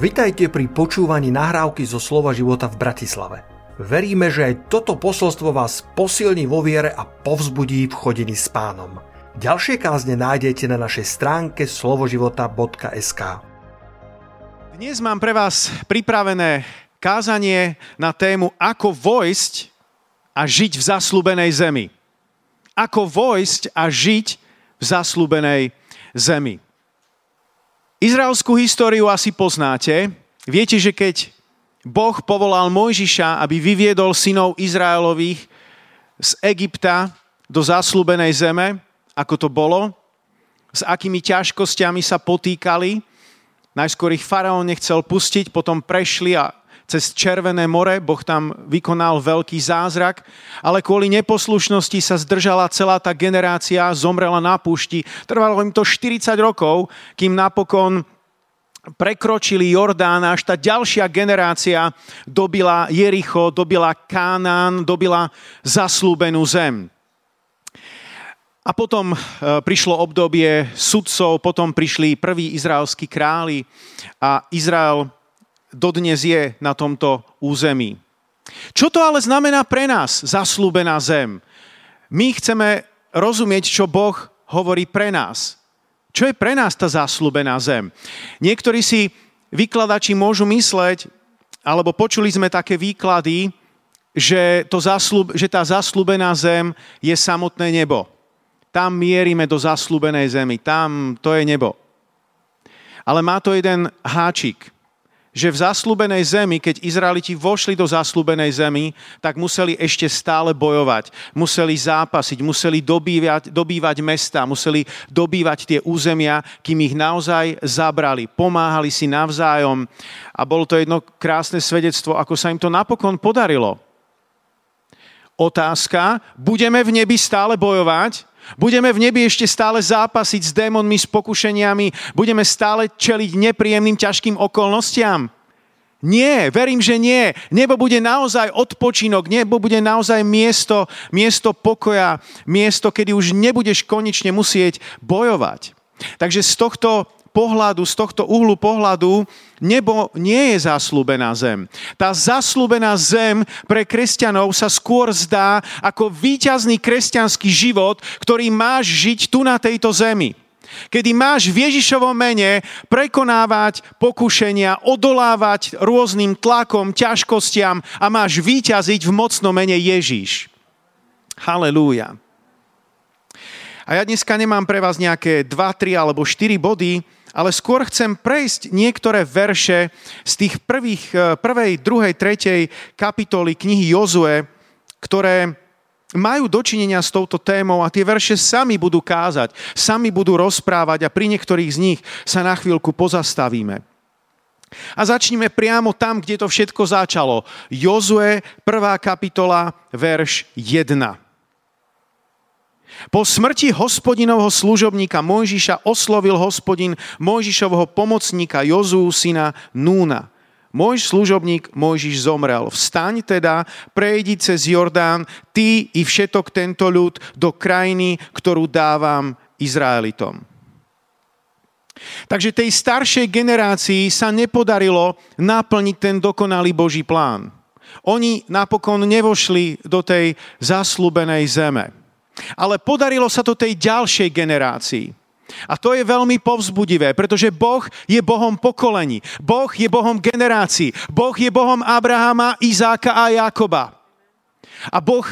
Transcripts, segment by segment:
Vitajte pri počúvaní nahrávky zo Slova života v Bratislave. Veríme, že aj toto posolstvo vás posilní vo viere a povzbudí v chodení s pánom. Ďalšie kázne nájdete na našej stránke slovoživota.sk Dnes mám pre vás pripravené kázanie na tému Ako vojsť a žiť v zaslúbenej zemi. Ako vojsť a žiť v zaslúbenej zemi. Izraelskú históriu asi poznáte. Viete, že keď Boh povolal Mojžiša, aby vyviedol synov Izraelových z Egypta do zaslúbenej zeme, ako to bolo, s akými ťažkosťami sa potýkali. Najskôr ich faraón nechcel pustiť, potom prešli a cez Červené more, Boh tam vykonal veľký zázrak, ale kvôli neposlušnosti sa zdržala celá tá generácia, zomrela na púšti. Trvalo im to 40 rokov, kým napokon prekročili Jordán, až tá ďalšia generácia dobila Jericho, dobila Kánán, dobila zaslúbenú zem. A potom e, prišlo obdobie sudcov, potom prišli prví izraelskí králi a Izrael dodnes je na tomto území. Čo to ale znamená pre nás, zaslúbená zem? My chceme rozumieť, čo Boh hovorí pre nás. Čo je pre nás tá zaslúbená zem? Niektorí si vykladači môžu mysleť, alebo počuli sme také výklady, že, to zaslúb, že tá zaslúbená zem je samotné nebo. Tam mierime do zaslúbenej zemi, tam to je nebo. Ale má to jeden háčik že v zaslúbenej zemi, keď Izraeliti vošli do zaslúbenej zemi, tak museli ešte stále bojovať. Museli zápasiť, museli dobývať, dobývať mesta, museli dobývať tie územia, kým ich naozaj zabrali. Pomáhali si navzájom a bolo to jedno krásne svedectvo, ako sa im to napokon podarilo. Otázka, budeme v nebi stále bojovať? Budeme v nebi ešte stále zápasiť s démonmi, s pokušeniami, budeme stále čeliť nepríjemným, ťažkým okolnostiam. Nie, verím, že nie. Nebo bude naozaj odpočinok, nebo bude naozaj miesto, miesto pokoja, miesto, kedy už nebudeš konečne musieť bojovať. Takže z tohto pohľadu, z tohto uhlu pohľadu, nebo nie je zaslúbená zem. Tá zaslúbená zem pre kresťanov sa skôr zdá ako víťazný kresťanský život, ktorý máš žiť tu na tejto zemi. Kedy máš v Ježišovom mene prekonávať pokušenia, odolávať rôznym tlakom, ťažkostiam a máš výťaziť v mocnom mene Ježiš. Halelúja. A ja dneska nemám pre vás nejaké 2, 3 alebo 4 body, ale skôr chcem prejsť niektoré verše z tých prvých, eh, prvej, druhej, tretej kapitoly knihy Jozue, ktoré majú dočinenia s touto témou a tie verše sami budú kázať, sami budú rozprávať a pri niektorých z nich sa na chvíľku pozastavíme. A začneme priamo tam, kde to všetko začalo. Jozue, prvá kapitola, verš 1. Po smrti hospodinovho služobníka Mojžiša oslovil hospodin Mojžišovho pomocníka Jozú syna Núna. Môj služobník Mojžiš zomrel. Vstaň teda, prejdi cez Jordán, ty i všetok tento ľud do krajiny, ktorú dávam Izraelitom. Takže tej staršej generácii sa nepodarilo naplniť ten dokonalý Boží plán. Oni napokon nevošli do tej zaslúbenej zeme. Ale podarilo sa to tej ďalšej generácii. A to je veľmi povzbudivé, pretože Boh je Bohom pokolení. Boh je Bohom generácií. Boh je Bohom Abrahama, Izáka a Jakoba. A Boh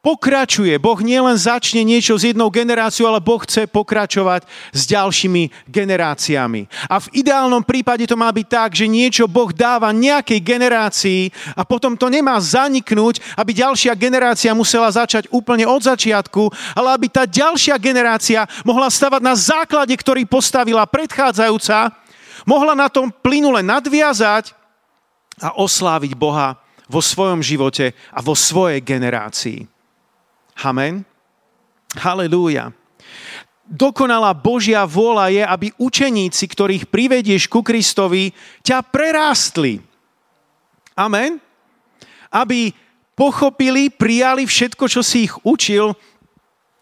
pokračuje. Boh nielen začne niečo s jednou generáciou, ale Boh chce pokračovať s ďalšími generáciami. A v ideálnom prípade to má byť tak, že niečo Boh dáva nejakej generácii a potom to nemá zaniknúť, aby ďalšia generácia musela začať úplne od začiatku, ale aby tá ďalšia generácia mohla stavať na základe, ktorý postavila predchádzajúca, mohla na tom plynule nadviazať a osláviť Boha vo svojom živote a vo svojej generácii. Amen. Halelúja. Dokonalá Božia vôľa je, aby učeníci, ktorých privedieš ku Kristovi, ťa prerástli. Amen. Aby pochopili, prijali všetko, čo si ich učil,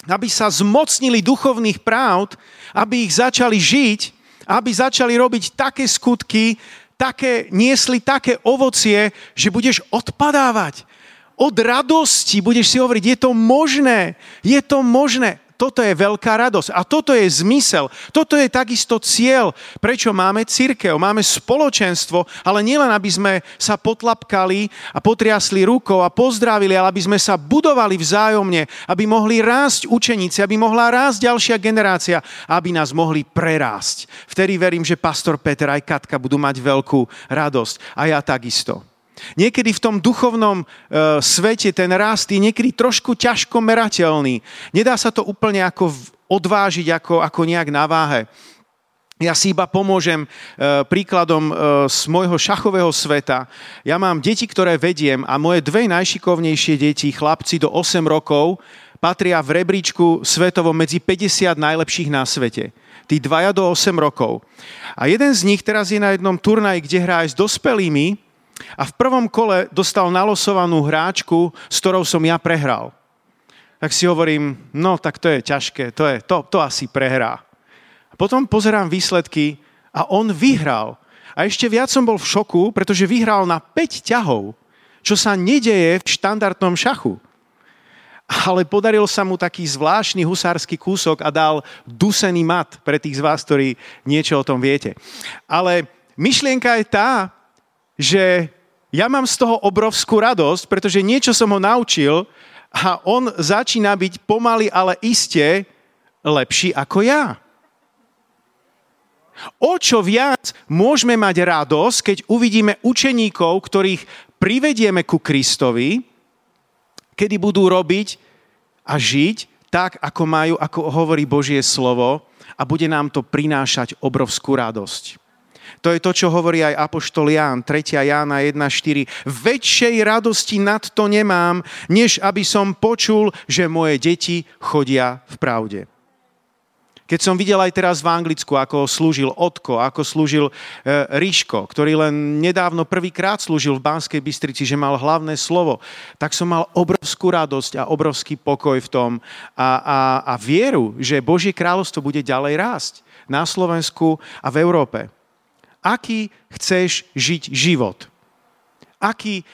aby sa zmocnili duchovných práv, aby ich začali žiť, aby začali robiť také skutky, také, niesli také ovocie, že budeš odpadávať. Od radosti budeš si hovoriť, je to možné, je to možné toto je veľká radosť a toto je zmysel, toto je takisto cieľ, prečo máme církev, máme spoločenstvo, ale nielen, aby sme sa potlapkali a potriasli rukou a pozdravili, ale aby sme sa budovali vzájomne, aby mohli rásť učeníci, aby mohla rásť ďalšia generácia, aby nás mohli prerásť. Vtedy verím, že pastor Peter aj Katka budú mať veľkú radosť a ja takisto. Niekedy v tom duchovnom e, svete ten rast je niekedy trošku ťažko merateľný. Nedá sa to úplne ako odvážiť ako, ako nejak na váhe. Ja si iba pomôžem e, príkladom e, z môjho šachového sveta. Ja mám deti, ktoré vediem a moje dve najšikovnejšie deti, chlapci do 8 rokov, patria v rebríčku svetovo medzi 50 najlepších na svete. Tí dvaja do 8 rokov. A jeden z nich teraz je na jednom turnaji, kde hrá aj s dospelými a v prvom kole dostal nalosovanú hráčku, s ktorou som ja prehral. Tak si hovorím, no tak to je ťažké, to, je, to, to asi prehrá. Potom pozerám výsledky a on vyhral. A ešte viac som bol v šoku, pretože vyhral na 5 ťahov, čo sa nedeje v štandardnom šachu. Ale podaril sa mu taký zvláštny husársky kúsok a dal dusený mat pre tých z vás, ktorí niečo o tom viete. Ale myšlienka je tá, že ja mám z toho obrovskú radosť, pretože niečo som ho naučil a on začína byť pomaly, ale iste lepší ako ja. O čo viac môžeme mať radosť, keď uvidíme učeníkov, ktorých privedieme ku Kristovi, kedy budú robiť a žiť tak, ako majú, ako hovorí Božie slovo a bude nám to prinášať obrovskú radosť. To je to, čo hovorí aj Apoštol Ján, 3. Jána 1.4. Väčšej radosti nad to nemám, než aby som počul, že moje deti chodia v pravde. Keď som videl aj teraz v Anglicku, ako slúžil Otko, ako slúžil e, Ríško, ktorý len nedávno prvýkrát slúžil v Banskej Bystrici, že mal hlavné slovo, tak som mal obrovskú radosť a obrovský pokoj v tom a, a, a vieru, že Božie kráľovstvo bude ďalej rásť na Slovensku a v Európe aký chceš žiť život. Aký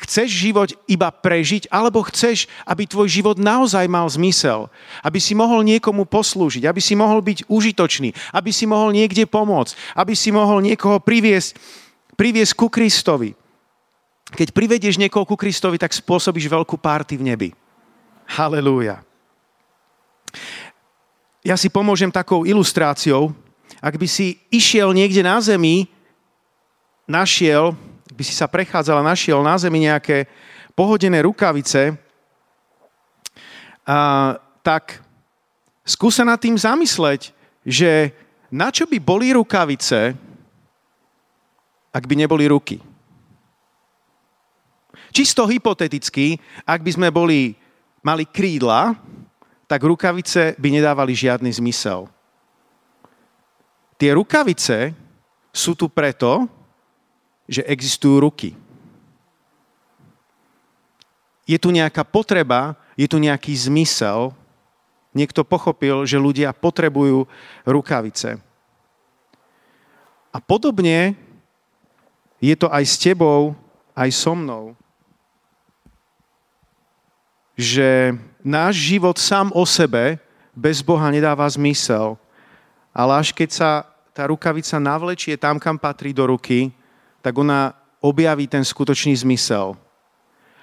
chceš život iba prežiť, alebo chceš, aby tvoj život naozaj mal zmysel. Aby si mohol niekomu poslúžiť, aby si mohol byť užitočný, aby si mohol niekde pomôcť, aby si mohol niekoho priviesť, priviesť ku Kristovi. Keď privedieš niekoho ku Kristovi, tak spôsobíš veľkú párty v nebi. Halelúja. Ja si pomôžem takou ilustráciou, ak by si išiel niekde na zemi, našiel, by si sa prechádzal a našiel na zemi nejaké pohodené rukavice, a, tak skúsa nad tým zamysleť, že na čo by boli rukavice, ak by neboli ruky. Čisto hypoteticky, ak by sme boli, mali krídla, tak rukavice by nedávali žiadny zmysel. Tie rukavice sú tu preto, že existujú ruky. Je tu nejaká potreba, je tu nejaký zmysel. Niekto pochopil, že ľudia potrebujú rukavice. A podobne je to aj s tebou, aj so mnou. Že náš život sám o sebe bez Boha nedáva zmysel. Ale až keď sa tá rukavica navlečie tam, kam patrí do ruky, tak ona objaví ten skutočný zmysel.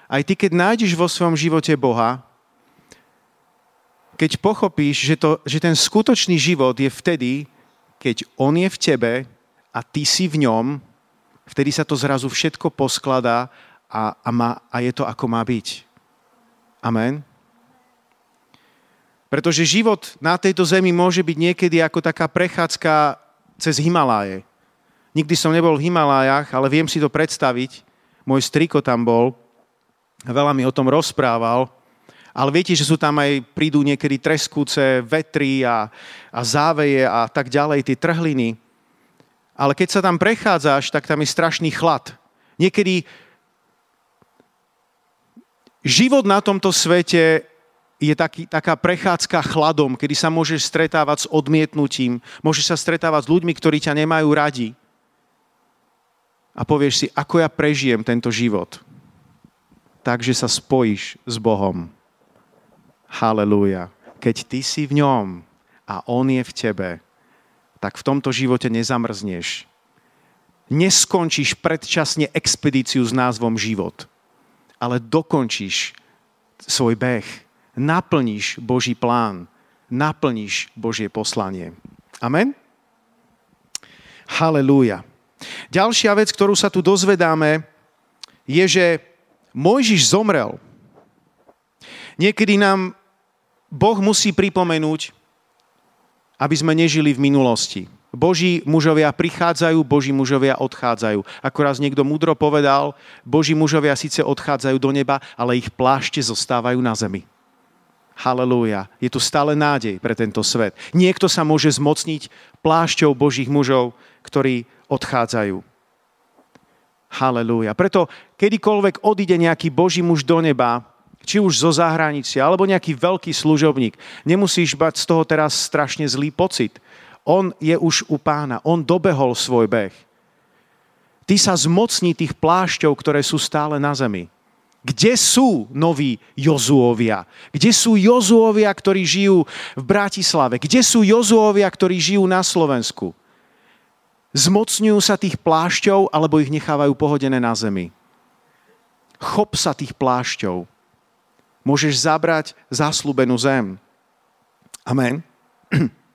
Aj ty, keď nájdeš vo svojom živote Boha, keď pochopíš, že, to, že ten skutočný život je vtedy, keď On je v tebe a ty si v ňom, vtedy sa to zrazu všetko poskladá a, a, má, a je to, ako má byť. Amen. Pretože život na tejto zemi môže byť niekedy ako taká prechádzka cez Himaláje. Nikdy som nebol v Himalájach, ale viem si to predstaviť. Môj striko tam bol, veľa mi o tom rozprával, ale viete, že sú tam aj, prídu niekedy treskúce vetry a, a záveje a tak ďalej, tie trhliny. Ale keď sa tam prechádzaš, tak tam je strašný chlad. Niekedy život na tomto svete je taký, taká prechádzka chladom, kedy sa môžeš stretávať s odmietnutím, môžeš sa stretávať s ľuďmi, ktorí ťa nemajú radi. a povieš si, ako ja prežijem tento život. Takže sa spojíš s Bohom. Halelúja. Keď ty si v ňom a on je v tebe, tak v tomto živote nezamrzneš. Neskončíš predčasne expedíciu s názvom život, ale dokončíš svoj beh. Naplníš Boží plán. Naplníš Božie poslanie. Amen? Halelúja. Ďalšia vec, ktorú sa tu dozvedáme, je, že Mojžiš zomrel. Niekedy nám Boh musí pripomenúť, aby sme nežili v minulosti. Boží mužovia prichádzajú, Boží mužovia odchádzajú. Ako raz niekto mudro povedal, Boží mužovia síce odchádzajú do neba, ale ich plášte zostávajú na zemi. Halelúja. Je tu stále nádej pre tento svet. Niekto sa môže zmocniť plášťou Božích mužov, ktorí odchádzajú. Halelúja. Preto kedykoľvek odíde nejaký Boží muž do neba, či už zo zahraničia, alebo nejaký veľký služobník, nemusíš mať z toho teraz strašne zlý pocit on je už u pána. On dobehol svoj beh. Ty sa zmocní tých plášťov, ktoré sú stále na zemi. Kde sú noví Jozuovia? Kde sú Jozuovia, ktorí žijú v Bratislave? Kde sú Jozuovia, ktorí žijú na Slovensku? Zmocňujú sa tých plášťov, alebo ich nechávajú pohodené na zemi? Chop sa tých plášťov. Môžeš zabrať zaslúbenú zem. Amen.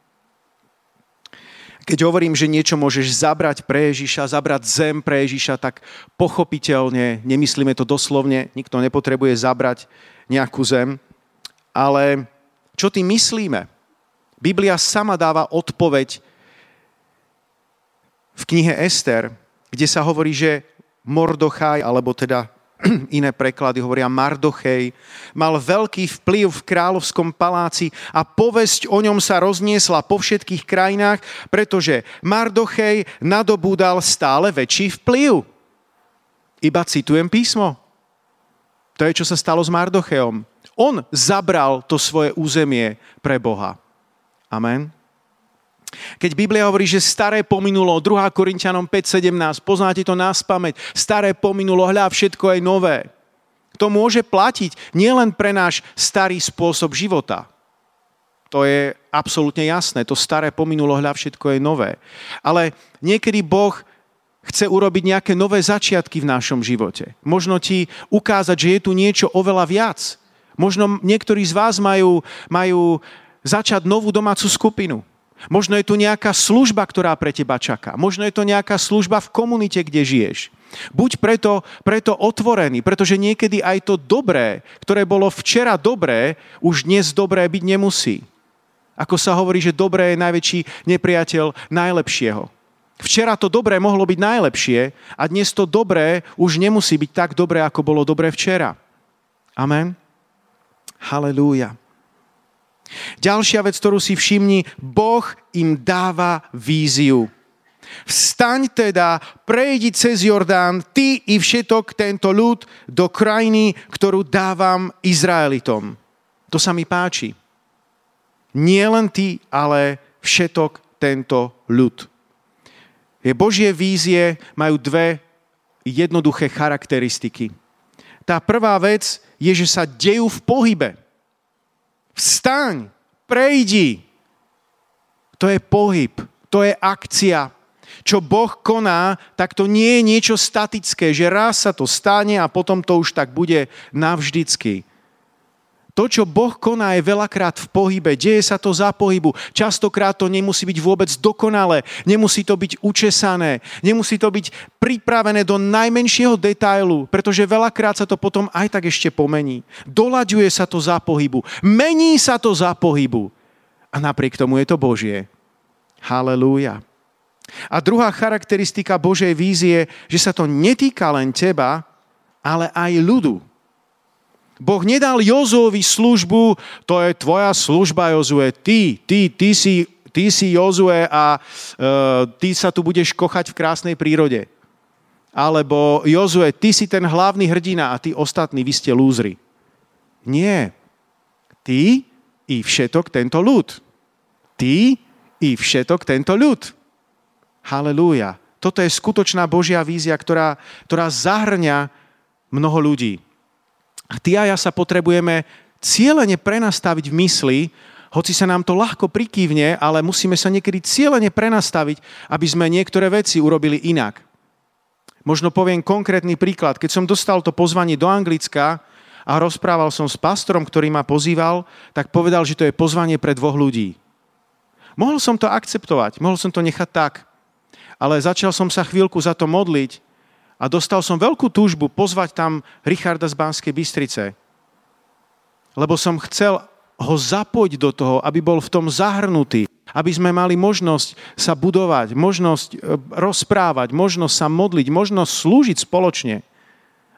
Keď hovorím, že niečo môžeš zabrať pre Ježiša, zabrať zem pre Ježiša, tak pochopiteľne, nemyslíme to doslovne, nikto nepotrebuje zabrať nejakú zem, ale čo tým myslíme? Biblia sama dáva odpoveď v knihe Ester, kde sa hovorí, že Mordochaj, alebo teda iné preklady hovoria Mardochej, mal veľký vplyv v kráľovskom paláci a povesť o ňom sa rozniesla po všetkých krajinách, pretože Mardochej nadobúdal stále väčší vplyv. Iba citujem písmo. To je, čo sa stalo s Mardocheom. On zabral to svoje územie pre Boha. Amen. Keď Biblia hovorí, že staré pominulo, 2. Korintianom 5.17, poznáte to nás pamäť, staré pominulo, hľa, všetko je nové. To môže platiť nielen pre náš starý spôsob života. To je absolútne jasné. To staré pominulo, hľa, všetko je nové. Ale niekedy Boh chce urobiť nejaké nové začiatky v našom živote. Možno ti ukázať, že je tu niečo oveľa viac. Možno niektorí z vás majú, majú začať novú domácu skupinu Možno je tu nejaká služba, ktorá pre teba čaká. Možno je to nejaká služba v komunite, kde žiješ. Buď preto, preto otvorený, pretože niekedy aj to dobré, ktoré bolo včera dobré, už dnes dobré byť nemusí. Ako sa hovorí, že dobré je najväčší nepriateľ najlepšieho. Včera to dobré mohlo byť najlepšie a dnes to dobré už nemusí byť tak dobré, ako bolo dobré včera. Amen. Halelúja. Ďalšia vec, ktorú si všimni, Boh im dáva víziu. Vstaň teda, prejdi cez Jordán, ty i všetok tento ľud do krajiny, ktorú dávam Izraelitom. To sa mi páči. Nie len ty, ale všetok tento ľud. Je Božie vízie majú dve jednoduché charakteristiky. Tá prvá vec je, že sa dejú v pohybe. Vstaň, prejdi. To je pohyb, to je akcia. Čo Boh koná, tak to nie je niečo statické, že raz sa to stane a potom to už tak bude navždycky. To, čo Boh koná, je veľakrát v pohybe. Deje sa to za pohybu. Častokrát to nemusí byť vôbec dokonalé. Nemusí to byť učesané. Nemusí to byť pripravené do najmenšieho detailu, pretože veľakrát sa to potom aj tak ešte pomení. Dolaďuje sa to za pohybu. Mení sa to za pohybu. A napriek tomu je to Božie. Halelúja. A druhá charakteristika Božej vízie, že sa to netýka len teba, ale aj ľudu Boh nedal Jozovi službu, to je tvoja služba, Jozue, ty, ty, ty si, ty si Jozue a uh, ty sa tu budeš kochať v krásnej prírode. Alebo Jozue, ty si ten hlavný hrdina a ty ostatní, vy ste lúzri. Nie. Ty i všetok tento ľud. Ty i všetok tento ľud. Halelúja. toto je skutočná Božia vízia, ktorá, ktorá zahrňa mnoho ľudí. A ty a ja sa potrebujeme cieľene prenastaviť v mysli, hoci sa nám to ľahko prikývne, ale musíme sa niekedy cieľene prenastaviť, aby sme niektoré veci urobili inak. Možno poviem konkrétny príklad. Keď som dostal to pozvanie do Anglicka a rozprával som s pastorom, ktorý ma pozýval, tak povedal, že to je pozvanie pre dvoch ľudí. Mohol som to akceptovať, mohol som to nechať tak, ale začal som sa chvíľku za to modliť a dostal som veľkú túžbu pozvať tam Richarda z Banskej Bystrice. Lebo som chcel, ho zapojiť do toho, aby bol v tom zahrnutý, aby sme mali možnosť sa budovať, možnosť e, rozprávať, možnosť sa modliť, možnosť slúžiť spoločne.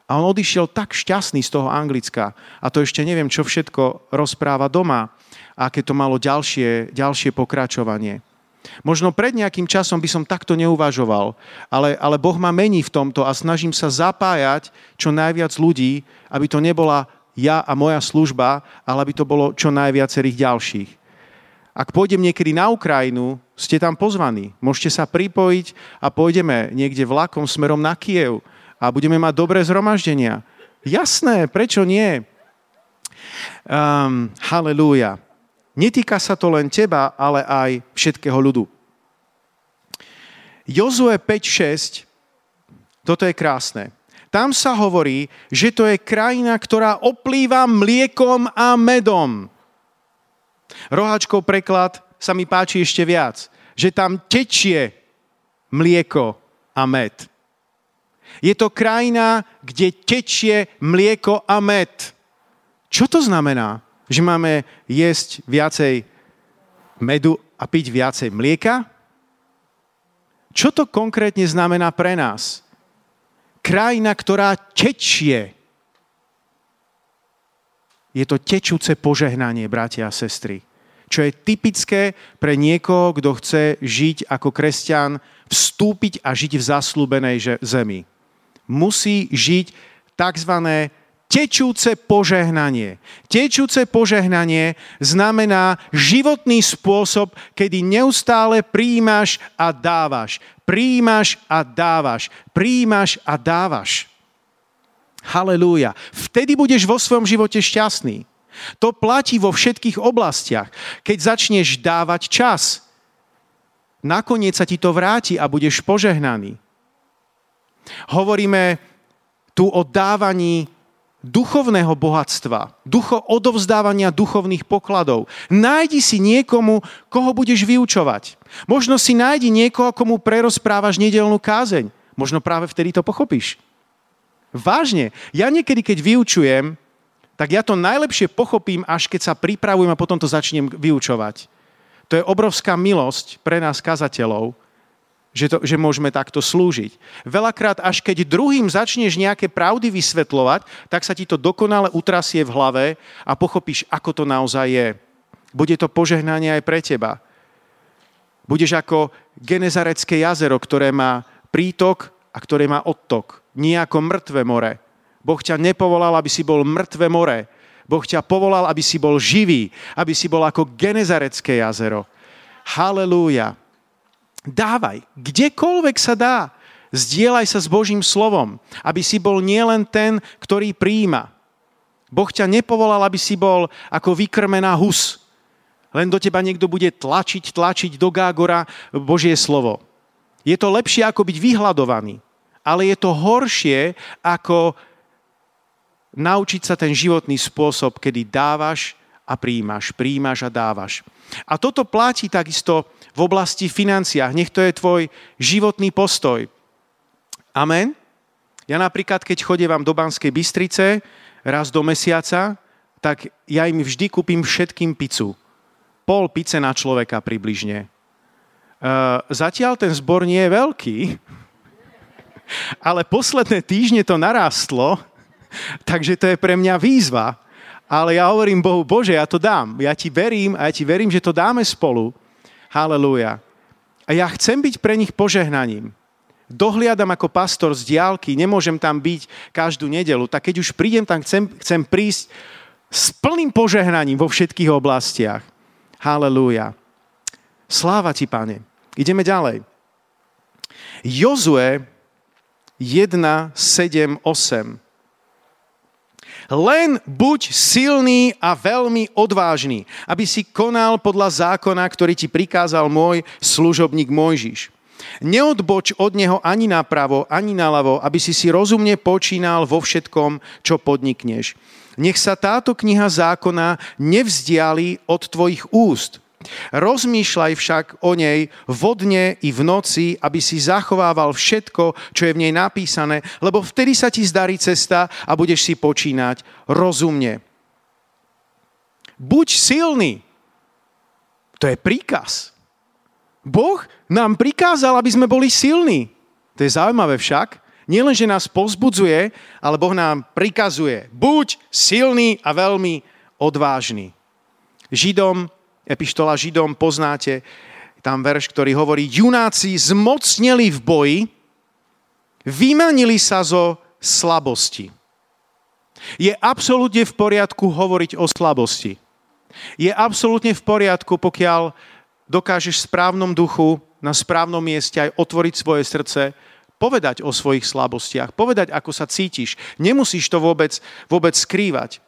A on odišiel tak šťastný z toho Anglicka. A to ešte neviem, čo všetko rozpráva doma, aké to malo ďalšie, ďalšie pokračovanie. Možno pred nejakým časom by som takto neuvažoval, ale, ale Boh ma mení v tomto a snažím sa zapájať čo najviac ľudí, aby to nebola ja a moja služba, ale aby to bolo čo najviacerých ďalších. Ak pôjdem niekedy na Ukrajinu, ste tam pozvaní. Môžete sa pripojiť a pôjdeme niekde vlakom smerom na Kiev a budeme mať dobré zhromaždenia. Jasné, prečo nie? Um, halleluja. Netýka sa to len teba, ale aj všetkého ľudu. Jozue 5.6, toto je krásne tam sa hovorí, že to je krajina, ktorá oplýva mliekom a medom. Roháčkov preklad sa mi páči ešte viac, že tam tečie mlieko a med. Je to krajina, kde tečie mlieko a med. Čo to znamená? Že máme jesť viacej medu a piť viacej mlieka? Čo to konkrétne znamená pre nás? krajina, ktorá tečie. Je to tečúce požehnanie, bratia a sestry. Čo je typické pre niekoho, kto chce žiť ako kresťan, vstúpiť a žiť v zaslúbenej zemi. Musí žiť tzv tečúce požehnanie. Tečúce požehnanie znamená životný spôsob, kedy neustále príjimaš a dávaš. Príjimaš a dávaš. Príjimaš a dávaš. Halelúja. Vtedy budeš vo svojom živote šťastný. To platí vo všetkých oblastiach. Keď začneš dávať čas, nakoniec sa ti to vráti a budeš požehnaný. Hovoríme tu o dávaní duchovného bohatstva, ducho odovzdávania duchovných pokladov. Nájdi si niekomu, koho budeš vyučovať. Možno si nájdi niekoho, komu prerozprávaš nedelnú kázeň. Možno práve vtedy to pochopíš. Vážne, ja niekedy, keď vyučujem, tak ja to najlepšie pochopím, až keď sa pripravujem a potom to začnem vyučovať. To je obrovská milosť pre nás kazateľov, že, to, že môžeme takto slúžiť. Veľakrát, až keď druhým začneš nejaké pravdy vysvetľovať, tak sa ti to dokonale utrasie v hlave a pochopíš, ako to naozaj je. Bude to požehnanie aj pre teba. Budeš ako Genezarecké jazero, ktoré má prítok a ktoré má odtok. Nie ako mŕtve more. Boh ťa nepovolal, aby si bol mŕtve more. Boh ťa povolal, aby si bol živý, aby si bol ako Genezarecké jazero. Halelúja. Dávaj, kdekoľvek sa dá. Zdieľaj sa s Božím slovom, aby si bol nielen ten, ktorý príjima. Boh ťa nepovolal, aby si bol ako vykrmená hus. Len do teba niekto bude tlačiť, tlačiť do gágora Božie slovo. Je to lepšie ako byť vyhľadovaný, ale je to horšie ako naučiť sa ten životný spôsob, kedy dávaš a príjimaš, príjimaš a dávaš. A toto platí takisto v oblasti financiách. Nech to je tvoj životný postoj. Amen. Ja napríklad, keď vám do Banskej Bystrice raz do mesiaca, tak ja im vždy kúpim všetkým pizzu. Pol pice na človeka približne. Uh, zatiaľ ten zbor nie je veľký, ale posledné týždne to narástlo, takže to je pre mňa výzva. Ale ja hovorím Bohu, Bože, ja to dám. Ja ti verím a ja ti verím, že to dáme spolu. Halelúja. A ja chcem byť pre nich požehnaním. Dohliadam ako pastor z diálky, nemôžem tam byť každú nedelu, tak keď už prídem tam, chcem, chcem prísť s plným požehnaním vo všetkých oblastiach. Halelúja. Sláva ti, pane. Ideme ďalej. Jozue 1, 7, 8. Len buď silný a veľmi odvážny, aby si konal podľa zákona, ktorý ti prikázal môj služobník Mojžiš. Neodboč od neho ani napravo, ani naľavo, aby si si rozumne počínal vo všetkom, čo podnikneš. Nech sa táto kniha zákona nevzdiali od tvojich úst. Rozmýšľaj však o nej vodne i v noci, aby si zachovával všetko, čo je v nej napísané, lebo vtedy sa ti zdarí cesta a budeš si počínať rozumne. Buď silný. To je príkaz. Boh nám prikázal, aby sme boli silní. To je zaujímavé však. Nielen, že nás pozbudzuje, ale Boh nám prikazuje. Buď silný a veľmi odvážny. Židom epištola Židom poznáte, tam verš, ktorý hovorí, junáci zmocneli v boji, vymanili sa zo slabosti. Je absolútne v poriadku hovoriť o slabosti. Je absolútne v poriadku, pokiaľ dokážeš v správnom duchu, na správnom mieste aj otvoriť svoje srdce, povedať o svojich slabostiach, povedať, ako sa cítiš. Nemusíš to vôbec, vôbec skrývať.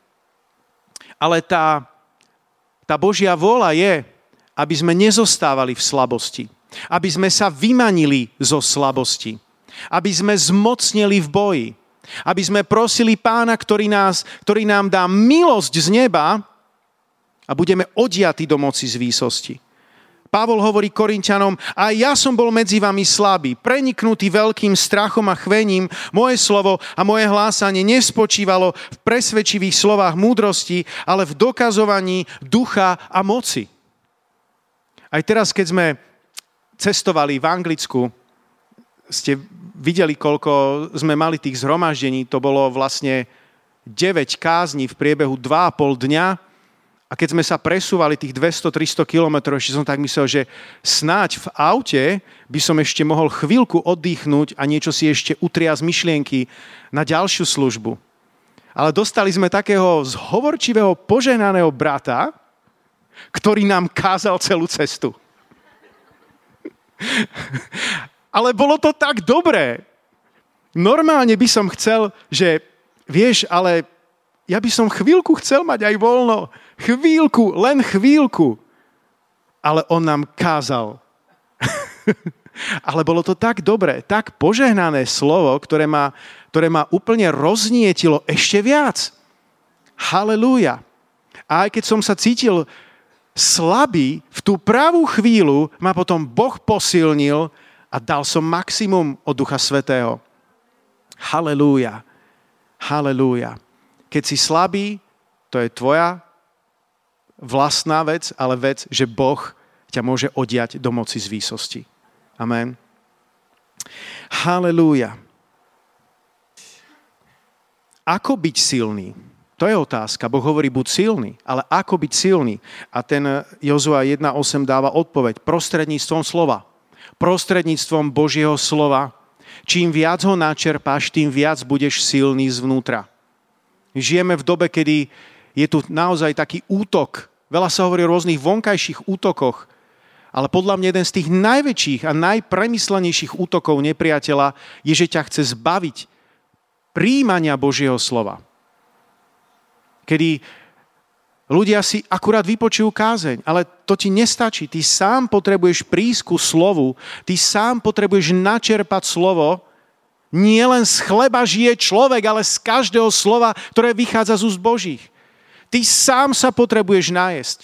Ale tá tá Božia vôľa je, aby sme nezostávali v slabosti. Aby sme sa vymanili zo slabosti. Aby sme zmocnili v boji. Aby sme prosili pána, ktorý, nás, ktorý nám dá milosť z neba a budeme odiatí do moci z výsosti. Pavol hovorí Korintianom, a ja som bol medzi vami slabý, preniknutý veľkým strachom a chvením. Moje slovo a moje hlásanie nespočívalo v presvedčivých slovách múdrosti, ale v dokazovaní ducha a moci. Aj teraz, keď sme cestovali v Anglicku, ste videli, koľko sme mali tých zhromaždení. To bolo vlastne 9 kázni v priebehu 2,5 dňa a keď sme sa presúvali tých 200-300 kilometrov, ešte som tak myslel, že snáď v aute by som ešte mohol chvíľku oddychnúť a niečo si ešte utria z myšlienky na ďalšiu službu. Ale dostali sme takého zhovorčivého, poženaného brata, ktorý nám kázal celú cestu. Ale bolo to tak dobré. Normálne by som chcel, že vieš, ale ja by som chvíľku chcel mať aj voľno Chvíľku, len chvíľku. Ale on nám kázal. Ale bolo to tak dobré, tak požehnané slovo, ktoré ma, ktoré ma úplne roznietilo ešte viac. Halelúja. A aj keď som sa cítil slabý, v tú pravú chvíľu ma potom Boh posilnil a dal som maximum od Ducha Svetého. Halelúja. Halelúja. Keď si slabý, to je tvoja vlastná vec, ale vec, že Boh ťa môže odiať do moci z výsosti. Amen. Halelúja. Ako byť silný? To je otázka. Boh hovorí, buď silný, ale ako byť silný? A ten Jozua 1.8 dáva odpoveď prostredníctvom slova. Prostredníctvom Božieho slova. Čím viac ho načerpáš, tým viac budeš silný zvnútra. Žijeme v dobe, kedy je tu naozaj taký útok. Veľa sa hovorí o rôznych vonkajších útokoch, ale podľa mňa jeden z tých najväčších a najpremyslenejších útokov nepriateľa je, že ťa chce zbaviť príjmania Božieho slova. Kedy ľudia si akurát vypočujú kázeň, ale to ti nestačí. Ty sám potrebuješ prísť ku slovu, ty sám potrebuješ načerpať slovo. Nie len z chleba žije človek, ale z každého slova, ktoré vychádza z úst Božích. Ty sám sa potrebuješ nájsť.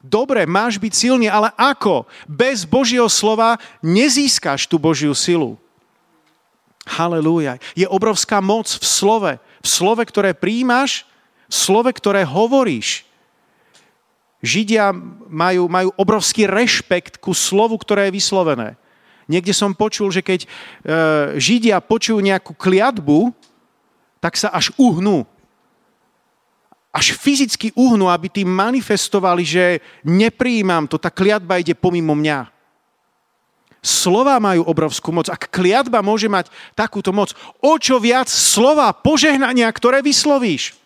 Dobre, máš byť silný, ale ako? Bez Božieho slova nezískaš tú Božiu silu. Halelúja. Je obrovská moc v slove. V slove, ktoré príjmaš, v slove, ktoré hovoríš. Židia majú, majú obrovský rešpekt ku slovu, ktoré je vyslovené. Niekde som počul, že keď e, Židia počujú nejakú kliatbu, tak sa až uhnú až fyzicky uhnú, aby tým manifestovali, že nepríjmam to, tá kliatba ide pomimo mňa. Slova majú obrovskú moc. Ak kliatba môže mať takúto moc, o čo viac slova, požehnania, ktoré vyslovíš.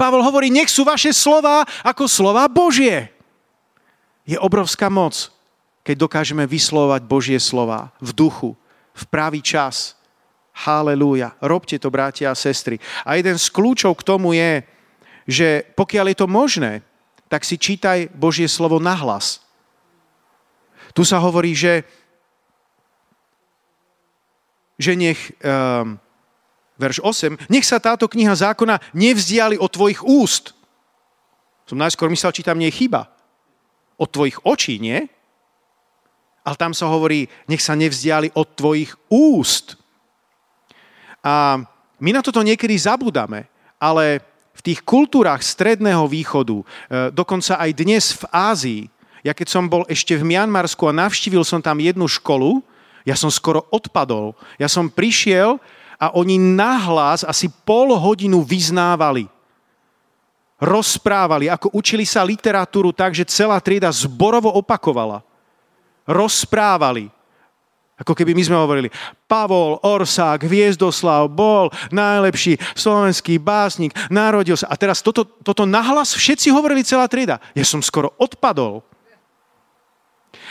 Pavol hovorí, nech sú vaše slova ako slova Božie. Je obrovská moc keď dokážeme vyslovať Božie slova v duchu, v pravý čas. Halelúja. Robte to, bratia a sestry. A jeden z kľúčov k tomu je, že pokiaľ je to možné, tak si čítaj Božie slovo nahlas. Tu sa hovorí, že, že nech, um, verš 8, nech sa táto kniha zákona nevzdiali od tvojich úst. Som najskôr myslel, či tam nie je chyba. Od tvojich očí, nie? Ale tam sa hovorí, nech sa nevzdiali od tvojich úst. A my na toto niekedy zabudáme, ale v tých kultúrach stredného východu, e, dokonca aj dnes v Ázii, ja keď som bol ešte v Mianmarsku a navštívil som tam jednu školu, ja som skoro odpadol. Ja som prišiel a oni nahlas asi pol hodinu vyznávali. Rozprávali, ako učili sa literatúru tak, že celá trieda zborovo opakovala rozprávali. Ako keby my sme hovorili, Pavol Orsák, Hviezdoslav bol najlepší slovenský básnik, narodil sa. A teraz toto, toto nahlas všetci hovorili celá trieda. Ja som skoro odpadol.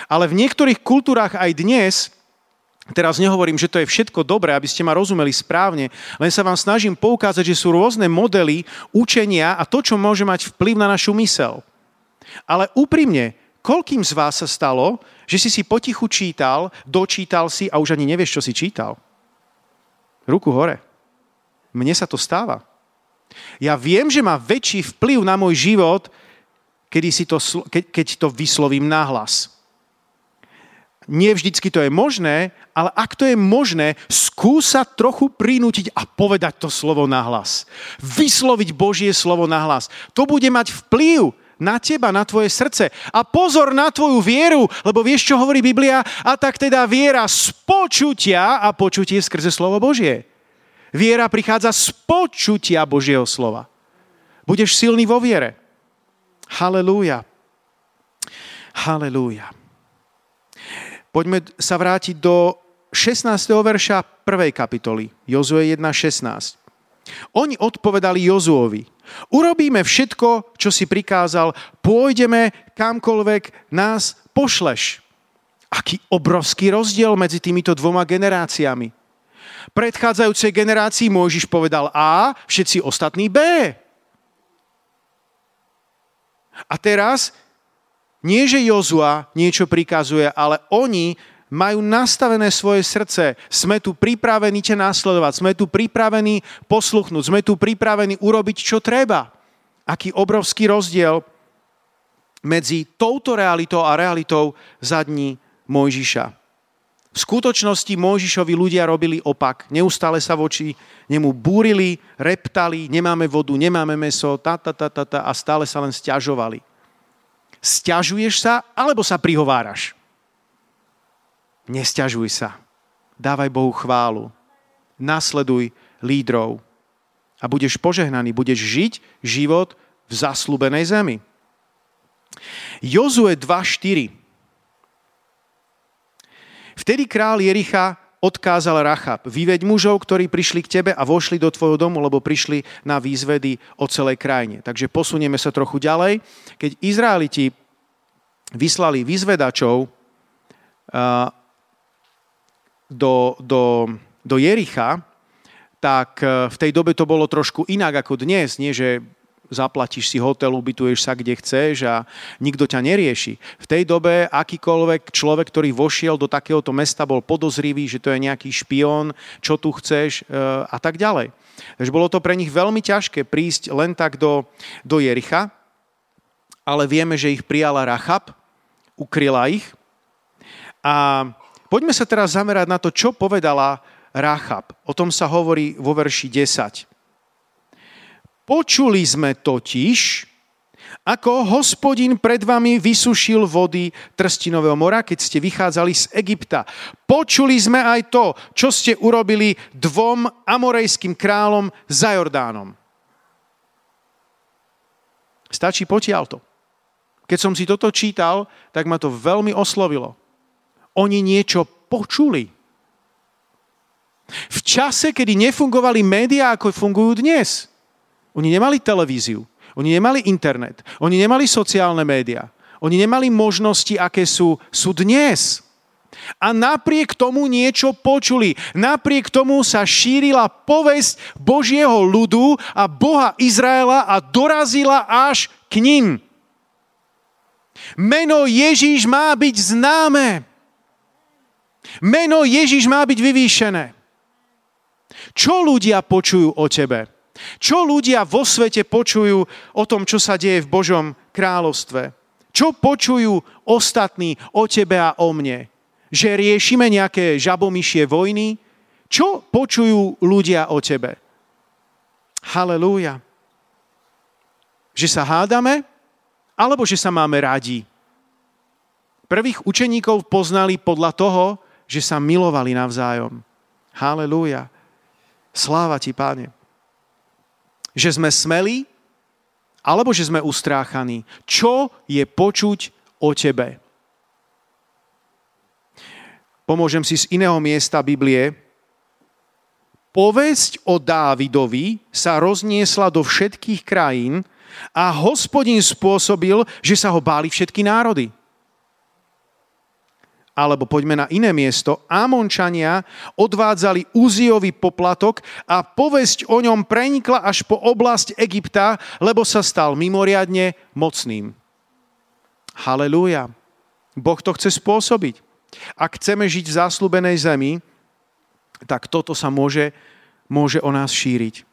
Ale v niektorých kultúrach aj dnes, teraz nehovorím, že to je všetko dobré, aby ste ma rozumeli správne, len sa vám snažím poukázať, že sú rôzne modely učenia a to, čo môže mať vplyv na našu mysel. Ale úprimne, koľkým z vás sa stalo, že si si potichu čítal, dočítal si a už ani nevieš, čo si čítal. Ruku hore. Mne sa to stáva. Ja viem, že má väčší vplyv na môj život, kedy si to, keď to vyslovím nahlas. Nie vždycky to je možné, ale ak to je možné, skúsa trochu prinútiť a povedať to slovo nahlas. Vysloviť Božie slovo nahlas. To bude mať vplyv na teba, na tvoje srdce. A pozor na tvoju vieru, lebo vieš, čo hovorí Biblia? A tak teda viera z počutia a počutie skrze slovo Božie. Viera prichádza z počutia Božieho slova. Budeš silný vo viere. Halelúja. Halelúja. Poďme sa vrátiť do 16. verša 1. kapitoly. Jozue 1.16. Oni odpovedali Jozuovi. Urobíme všetko, čo si prikázal, pôjdeme kamkoľvek nás pošleš. Aký obrovský rozdiel medzi týmito dvoma generáciami. Predchádzajúcej generácii Mojžiš povedal A, všetci ostatní B. A teraz nie, že Jozua niečo prikazuje, ale oni majú nastavené svoje srdce. Sme tu pripravení ťa následovať, sme tu pripravení posluchnúť, sme tu pripravení urobiť, čo treba. Aký obrovský rozdiel medzi touto realitou a realitou za dní Mojžiša. V skutočnosti Mojžišovi ľudia robili opak. Neustále sa voči nemu búrili, reptali, nemáme vodu, nemáme meso, ta, ta, ta, ta, ta, a stále sa len stiažovali. Stiažuješ sa, alebo sa prihováraš? Nesťažuj sa. Dávaj Bohu chválu. Nasleduj lídrov. A budeš požehnaný, budeš žiť život v zaslúbenej zemi. Jozue 2.4 Vtedy král Jericha odkázal Rachab, vyveď mužov, ktorí prišli k tebe a vošli do tvojho domu, lebo prišli na výzvedy o celej krajine. Takže posunieme sa trochu ďalej. Keď Izraeliti vyslali výzvedačov, do, do, do Jericha, tak e, v tej dobe to bolo trošku inak ako dnes. Nie, že zaplatíš si hotel, ubytuješ sa kde chceš a nikto ťa nerieši. V tej dobe akýkoľvek človek, ktorý vošiel do takéhoto mesta, bol podozrivý, že to je nejaký špión, čo tu chceš e, a tak ďalej. Takže bolo to pre nich veľmi ťažké prísť len tak do, do Jericha, ale vieme, že ich prijala Rachab, ukryla ich a Poďme sa teraz zamerať na to, čo povedala Ráchab. O tom sa hovorí vo verši 10. Počuli sme totiž, ako hospodin pred vami vysušil vody Trstinového mora, keď ste vychádzali z Egypta. Počuli sme aj to, čo ste urobili dvom amorejským kráľom za Jordánom. Stačí potiaľ to. Keď som si toto čítal, tak ma to veľmi oslovilo. Oni niečo počuli. V čase, kedy nefungovali médiá, ako fungujú dnes. Oni nemali televíziu, oni nemali internet, oni nemali sociálne médiá. Oni nemali možnosti, aké sú, sú dnes. A napriek tomu niečo počuli. Napriek tomu sa šírila povesť Božieho ľudu a Boha Izraela a dorazila až k ním. Meno Ježíš má byť známe. Meno Ježíš má byť vyvýšené. Čo ľudia počujú o tebe? Čo ľudia vo svete počujú o tom, čo sa deje v Božom kráľovstve? Čo počujú ostatní o tebe a o mne? Že riešime nejaké žabomyšie vojny? Čo počujú ľudia o tebe? Halelúja. Že sa hádame? Alebo že sa máme radi? Prvých učeníkov poznali podľa toho, že sa milovali navzájom. Halelúja. Sláva ti, páne. Že sme smelí, alebo že sme ustráchaní. Čo je počuť o tebe? Pomôžem si z iného miesta Biblie. Povesť o Dávidovi sa rozniesla do všetkých krajín a hospodin spôsobil, že sa ho báli všetky národy. Alebo poďme na iné miesto. Amončania odvádzali Uziovi poplatok a povesť o ňom prenikla až po oblasť Egypta, lebo sa stal mimoriadne mocným. Halelúja. Boh to chce spôsobiť. Ak chceme žiť v záslúbenej zemi, tak toto sa môže, môže o nás šíriť.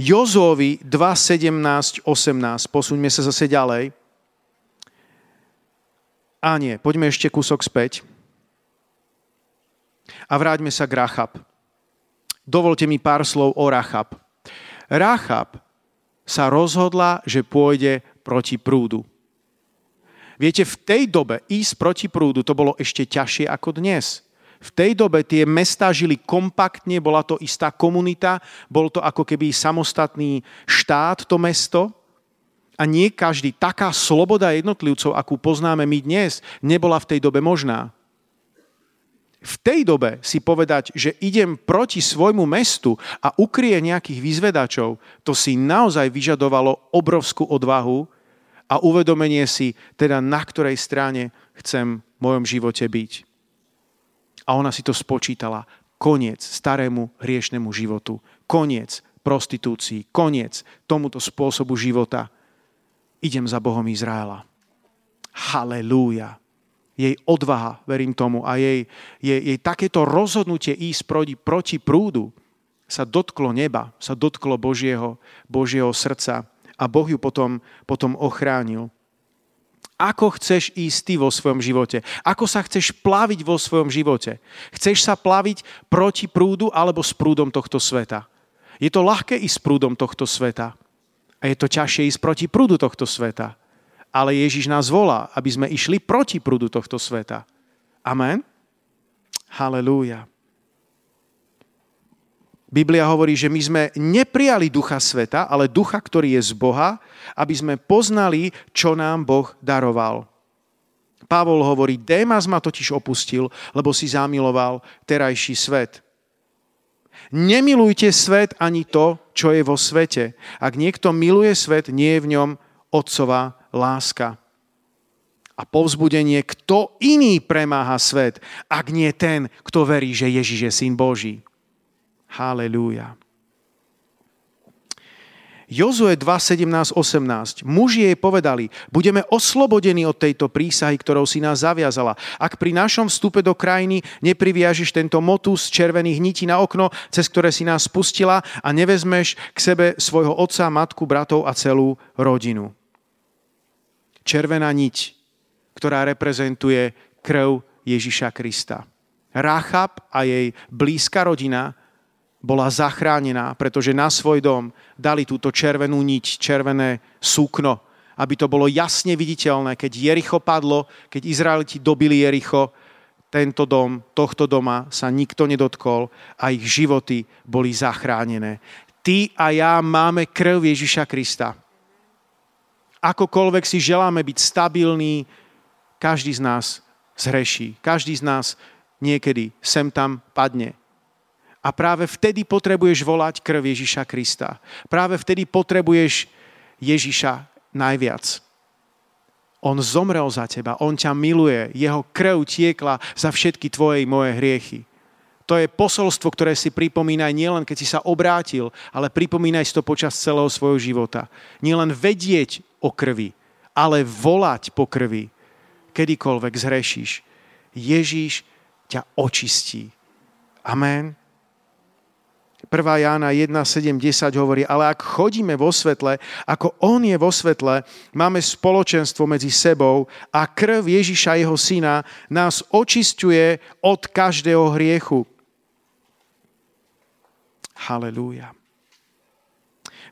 Jozovi 2, 17, 18. Posuňme sa zase ďalej. A nie, poďme ešte kúsok späť. A vráťme sa k Rachab. Dovolte mi pár slov o Rachab. Rachab sa rozhodla, že pôjde proti prúdu. Viete, v tej dobe ísť proti prúdu to bolo ešte ťažšie ako dnes. V tej dobe tie mestá žili kompaktne, bola to istá komunita, bol to ako keby samostatný štát, to mesto. A nie každý, taká sloboda jednotlivcov, akú poznáme my dnes, nebola v tej dobe možná v tej dobe si povedať, že idem proti svojmu mestu a ukrie nejakých vyzvedačov, to si naozaj vyžadovalo obrovskú odvahu a uvedomenie si, teda na ktorej strane chcem v mojom živote byť. A ona si to spočítala. Koniec starému hriešnemu životu. Koniec prostitúcii. Koniec tomuto spôsobu života. Idem za Bohom Izraela. Halelúja jej odvaha, verím tomu, a jej, jej, jej takéto rozhodnutie ísť proti, proti prúdu sa dotklo neba, sa dotklo Božieho, Božieho srdca a Boh ju potom, potom ochránil. Ako chceš ísť ty vo svojom živote? Ako sa chceš plaviť vo svojom živote? Chceš sa plaviť proti prúdu alebo s prúdom tohto sveta? Je to ľahké ísť s prúdom tohto sveta. A je to ťažšie ísť proti prúdu tohto sveta ale Ježiš nás volá, aby sme išli proti prúdu tohto sveta. Amen? Halelúja. Biblia hovorí, že my sme neprijali ducha sveta, ale ducha, ktorý je z Boha, aby sme poznali, čo nám Boh daroval. Pavol hovorí, Démas ma totiž opustil, lebo si zamiloval terajší svet. Nemilujte svet ani to, čo je vo svete. Ak niekto miluje svet, nie je v ňom Otcova láska. A povzbudenie, kto iný premáha svet, ak nie ten, kto verí, že Ježiš je syn Boží. Halelúja. Jozue 2, 17, 18. Muži jej povedali, budeme oslobodení od tejto prísahy, ktorou si nás zaviazala. Ak pri našom vstupe do krajiny nepriviažiš tento motus červených nití na okno, cez ktoré si nás spustila a nevezmeš k sebe svojho otca, matku, bratov a celú rodinu červená niť, ktorá reprezentuje krv Ježiša Krista. Rachab a jej blízka rodina bola zachránená, pretože na svoj dom dali túto červenú niť, červené súkno, aby to bolo jasne viditeľné, keď Jericho padlo, keď Izraeliti dobili Jericho, tento dom, tohto doma sa nikto nedotkol a ich životy boli zachránené. Ty a ja máme krv Ježiša Krista akokoľvek si želáme byť stabilní, každý z nás zhreší. Každý z nás niekedy sem tam padne. A práve vtedy potrebuješ volať krv Ježiša Krista. Práve vtedy potrebuješ Ježiša najviac. On zomrel za teba, on ťa miluje, jeho krv tiekla za všetky tvoje moje hriechy. To je posolstvo, ktoré si pripomínaj nielen, keď si sa obrátil, ale pripomínaj si to počas celého svojho života. Nielen vedieť o krvi, ale volať po krvi, kedykoľvek zhrešíš. Ježíš ťa očistí. Amen. 1. Jána 1, 7, 10 hovorí, ale ak chodíme vo svetle, ako On je vo svetle, máme spoločenstvo medzi sebou a krv Ježiša, jeho syna, nás očistuje od každého hriechu. Halelúja.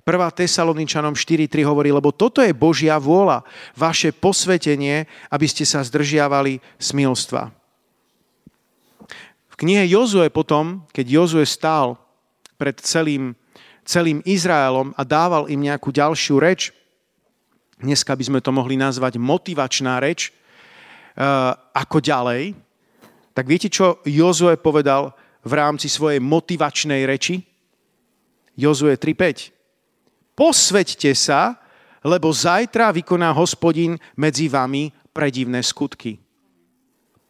1. Tesaloničanom 4.3 hovorí, lebo toto je Božia vôľa, vaše posvetenie, aby ste sa zdržiavali smilstva. V knihe Jozue potom, keď Jozue stál pred celým, celým Izraelom a dával im nejakú ďalšiu reč. Dneska by sme to mohli nazvať motivačná reč. Uh, ako ďalej? Tak viete, čo Jozue povedal v rámci svojej motivačnej reči? Jozue 3.5. Posveďte sa, lebo zajtra vykoná hospodin medzi vami predivné skutky.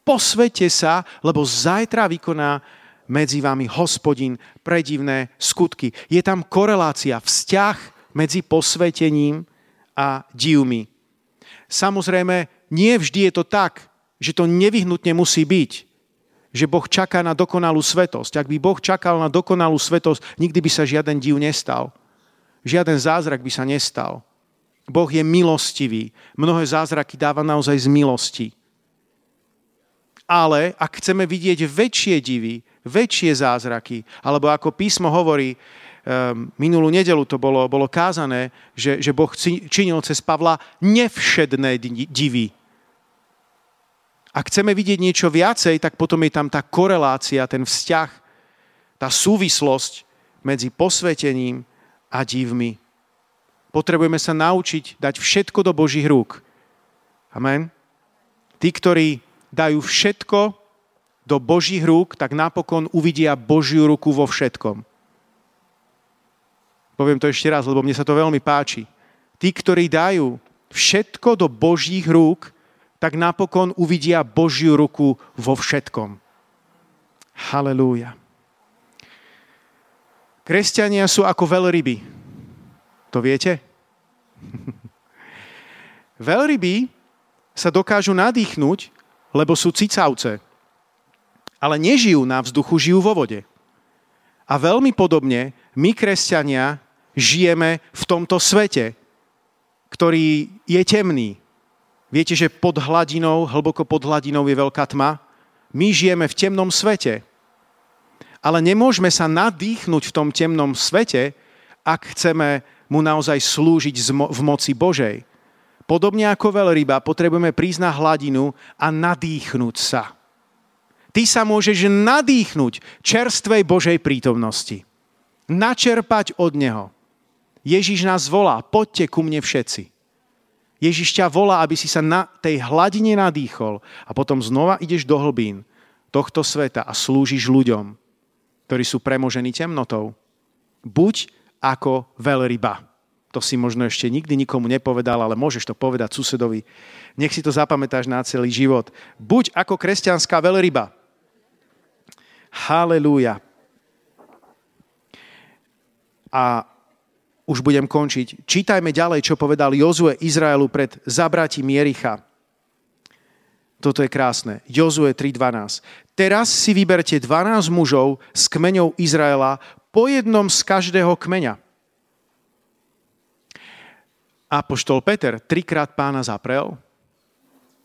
Posvete sa, lebo zajtra vykoná medzi vami hospodin predivné skutky. Je tam korelácia, vzťah medzi posvetením a divmi. Samozrejme, nie vždy je to tak, že to nevyhnutne musí byť, že Boh čaká na dokonalú svetosť. Ak by Boh čakal na dokonalú svetosť, nikdy by sa žiaden div nestal. Žiaden zázrak by sa nestal. Boh je milostivý. Mnohé zázraky dáva naozaj z milosti. Ale ak chceme vidieť väčšie divy, väčšie zázraky. Alebo ako písmo hovorí, um, minulú nedelu to bolo, bolo kázané, že, že Boh činil cez Pavla nevšedné divy. Ak chceme vidieť niečo viacej, tak potom je tam tá korelácia, ten vzťah, tá súvislosť medzi posvetením a divmi. Potrebujeme sa naučiť dať všetko do Božích rúk. Amen. Tí, ktorí dajú všetko do Božích rúk, tak napokon uvidia Božiu ruku vo všetkom. Poviem to ešte raz, lebo mne sa to veľmi páči. Tí, ktorí dajú všetko do Božích rúk, tak napokon uvidia Božiu ruku vo všetkom. Halelúja. Kresťania sú ako veľryby. To viete? veľryby sa dokážu nadýchnuť, lebo sú cicavce ale nežijú na vzduchu, žijú vo vode. A veľmi podobne my, kresťania, žijeme v tomto svete, ktorý je temný. Viete, že pod hladinou, hlboko pod hladinou je veľká tma? My žijeme v temnom svete. Ale nemôžeme sa nadýchnuť v tom temnom svete, ak chceme mu naozaj slúžiť v moci Božej. Podobne ako veľryba, potrebujeme prísť na hladinu a nadýchnuť sa. Ty sa môžeš nadýchnuť čerstvej Božej prítomnosti. Načerpať od Neho. Ježiš nás volá, poďte ku mne všetci. Ježiš ťa volá, aby si sa na tej hladine nadýchol a potom znova ideš do hlbín tohto sveta a slúžiš ľuďom, ktorí sú premožení temnotou. Buď ako veľryba. To si možno ešte nikdy nikomu nepovedal, ale môžeš to povedať susedovi. Nech si to zapamätáš na celý život. Buď ako kresťanská veľryba. Halelúja. A už budem končiť. Čítajme ďalej, čo povedal Jozue Izraelu pred zabratím Jericha. Toto je krásne. Jozue 3.12. Teraz si vyberte 12 mužov z kmeňov Izraela, po jednom z každého kmeňa. Apoštol Peter trikrát pána zaprel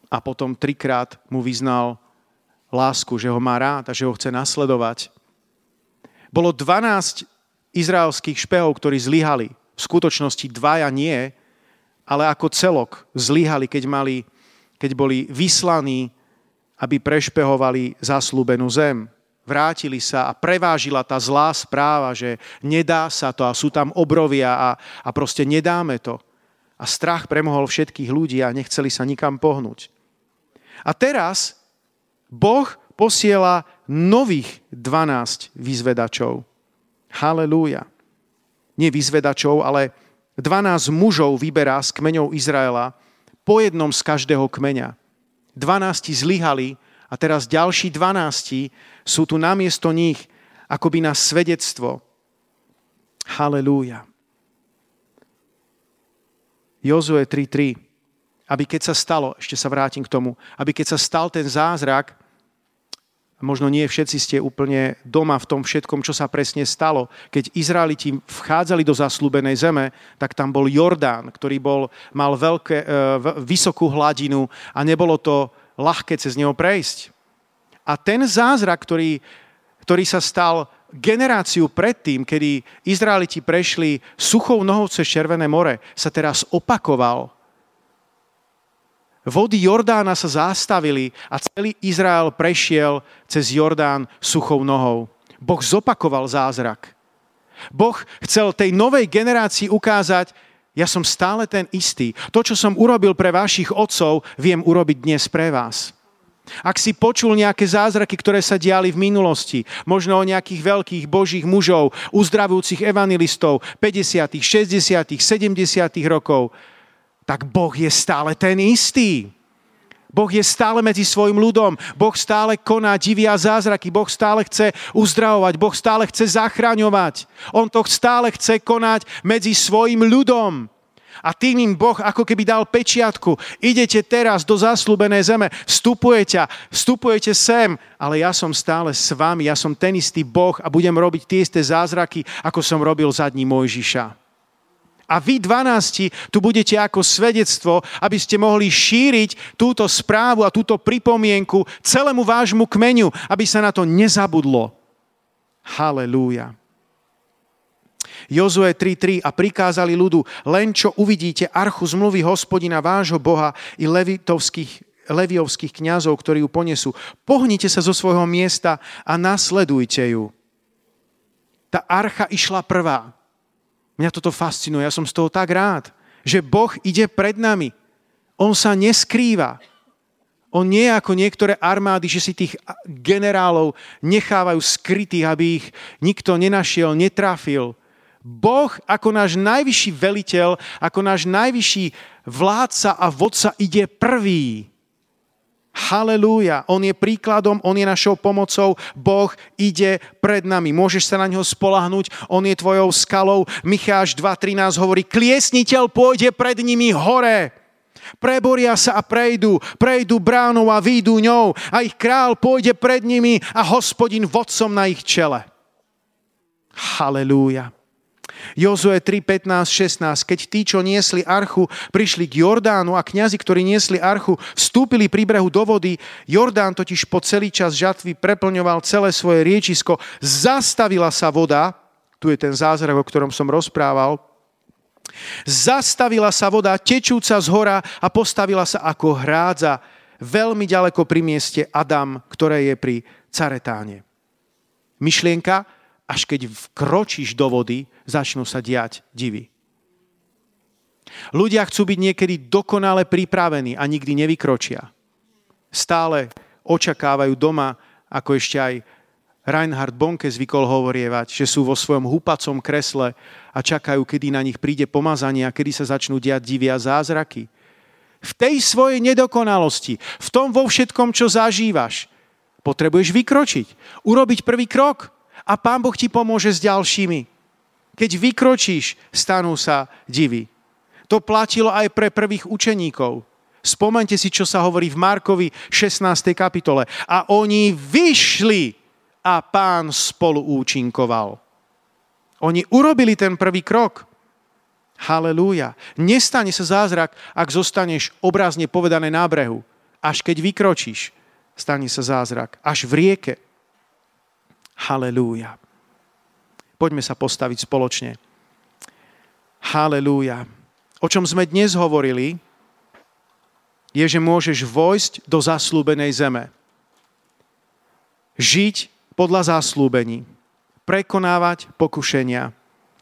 a potom trikrát mu vyznal lásku, že ho má rád a že ho chce nasledovať. Bolo 12 izraelských špehov, ktorí zlyhali. V skutočnosti dvaja nie, ale ako celok zlyhali, keď, mali, keď boli vyslaní, aby prešpehovali zaslúbenú zem. Vrátili sa a prevážila tá zlá správa, že nedá sa to a sú tam obrovia a, a proste nedáme to. A strach premohol všetkých ľudí a nechceli sa nikam pohnúť. A teraz Boh posiela nových 12 vyzvedačov. Halelúja. Nie vyzvedačov, ale 12 mužov vyberá z kmeňov Izraela po jednom z každého kmeňa. 12 zlyhali a teraz ďalší 12 sú tu namiesto nich akoby na svedectvo. Halelúja. Jozue 3.3. Aby keď sa stalo, ešte sa vrátim k tomu, aby keď sa stal ten zázrak, možno nie všetci ste úplne doma v tom všetkom, čo sa presne stalo. Keď Izraeliti vchádzali do zaslúbenej zeme, tak tam bol Jordán, ktorý bol, mal veľké, e, vysokú hladinu a nebolo to ľahké cez neho prejsť. A ten zázrak, ktorý, ktorý sa stal generáciu predtým, kedy Izraeliti prešli suchou nohou cez Červené more, sa teraz opakoval. Vody Jordána sa zastavili a celý Izrael prešiel cez Jordán suchou nohou. Boh zopakoval zázrak. Boh chcel tej novej generácii ukázať, ja som stále ten istý. To, čo som urobil pre vašich otcov, viem urobiť dnes pre vás. Ak si počul nejaké zázraky, ktoré sa diali v minulosti, možno o nejakých veľkých božích mužov, uzdravujúcich evangelistov 50., 60., 70. rokov, tak Boh je stále ten istý. Boh je stále medzi svojim ľudom. Boh stále koná divia zázraky. Boh stále chce uzdravovať. Boh stále chce zachraňovať. On to stále chce konať medzi svojim ľudom. A tým im Boh ako keby dal pečiatku. Idete teraz do zaslúbenej zeme, vstupujete, vstupujete sem, ale ja som stále s vami, ja som ten istý Boh a budem robiť tie isté zázraky, ako som robil za dní Mojžiša. A vy 12 tu budete ako svedectvo, aby ste mohli šíriť túto správu a túto pripomienku celému vášmu kmeniu, aby sa na to nezabudlo. Halelúja. Jozue 3.3 a prikázali ľudu, len čo uvidíte archu zmluvy hospodina vášho Boha i levitovských, leviovských kňazov, ktorí ju ponesú. Pohnite sa zo svojho miesta a nasledujte ju. Tá archa išla prvá. Mňa toto fascinuje, ja som z toho tak rád, že Boh ide pred nami. On sa neskrýva. On nie je ako niektoré armády, že si tých generálov nechávajú skrytých, aby ich nikto nenašiel, netrafil. Boh ako náš najvyšší veliteľ, ako náš najvyšší vládca a vodca ide prvý. Halelúja. On je príkladom, on je našou pomocou. Boh ide pred nami. Môžeš sa na neho spolahnuť. On je tvojou skalou. Micháš 2.13 hovorí, kliesniteľ pôjde pred nimi hore. Preboria sa a prejdú, prejdú bránou a výjdu ňou a ich král pôjde pred nimi a hospodin vodcom na ich čele. Halelúja. Jozue 3, 15, 16. Keď tí, čo niesli archu, prišli k Jordánu a kňazi, ktorí niesli archu, vstúpili pri brehu do vody, Jordán totiž po celý čas žatvy preplňoval celé svoje riečisko, zastavila sa voda, tu je ten zázrak, o ktorom som rozprával, zastavila sa voda tečúca z hora a postavila sa ako hrádza veľmi ďaleko pri mieste Adam, ktoré je pri Caretáne. Myšlienka, až keď vkročíš do vody, začnú sa diať divy. Ľudia chcú byť niekedy dokonale pripravení a nikdy nevykročia. Stále očakávajú doma, ako ešte aj Reinhard Bonke zvykol hovorievať, že sú vo svojom húpacom kresle a čakajú, kedy na nich príde pomazanie a kedy sa začnú diať divia zázraky. V tej svojej nedokonalosti, v tom vo všetkom, čo zažívaš, potrebuješ vykročiť, urobiť prvý krok a Pán Boh ti pomôže s ďalšími. Keď vykročíš, stanú sa divy. To platilo aj pre prvých učeníkov. Spomente si, čo sa hovorí v Markovi 16. kapitole. A oni vyšli a pán spolu účinkoval. Oni urobili ten prvý krok. Halelúja. Nestane sa zázrak, ak zostaneš obrazne povedané na brehu. Až keď vykročíš, stane sa zázrak. Až v rieke. Halelúja. Poďme sa postaviť spoločne. Halelúja. O čom sme dnes hovorili, je, že môžeš vojsť do zaslúbenej zeme. Žiť podľa zaslúbení. Prekonávať pokušenia.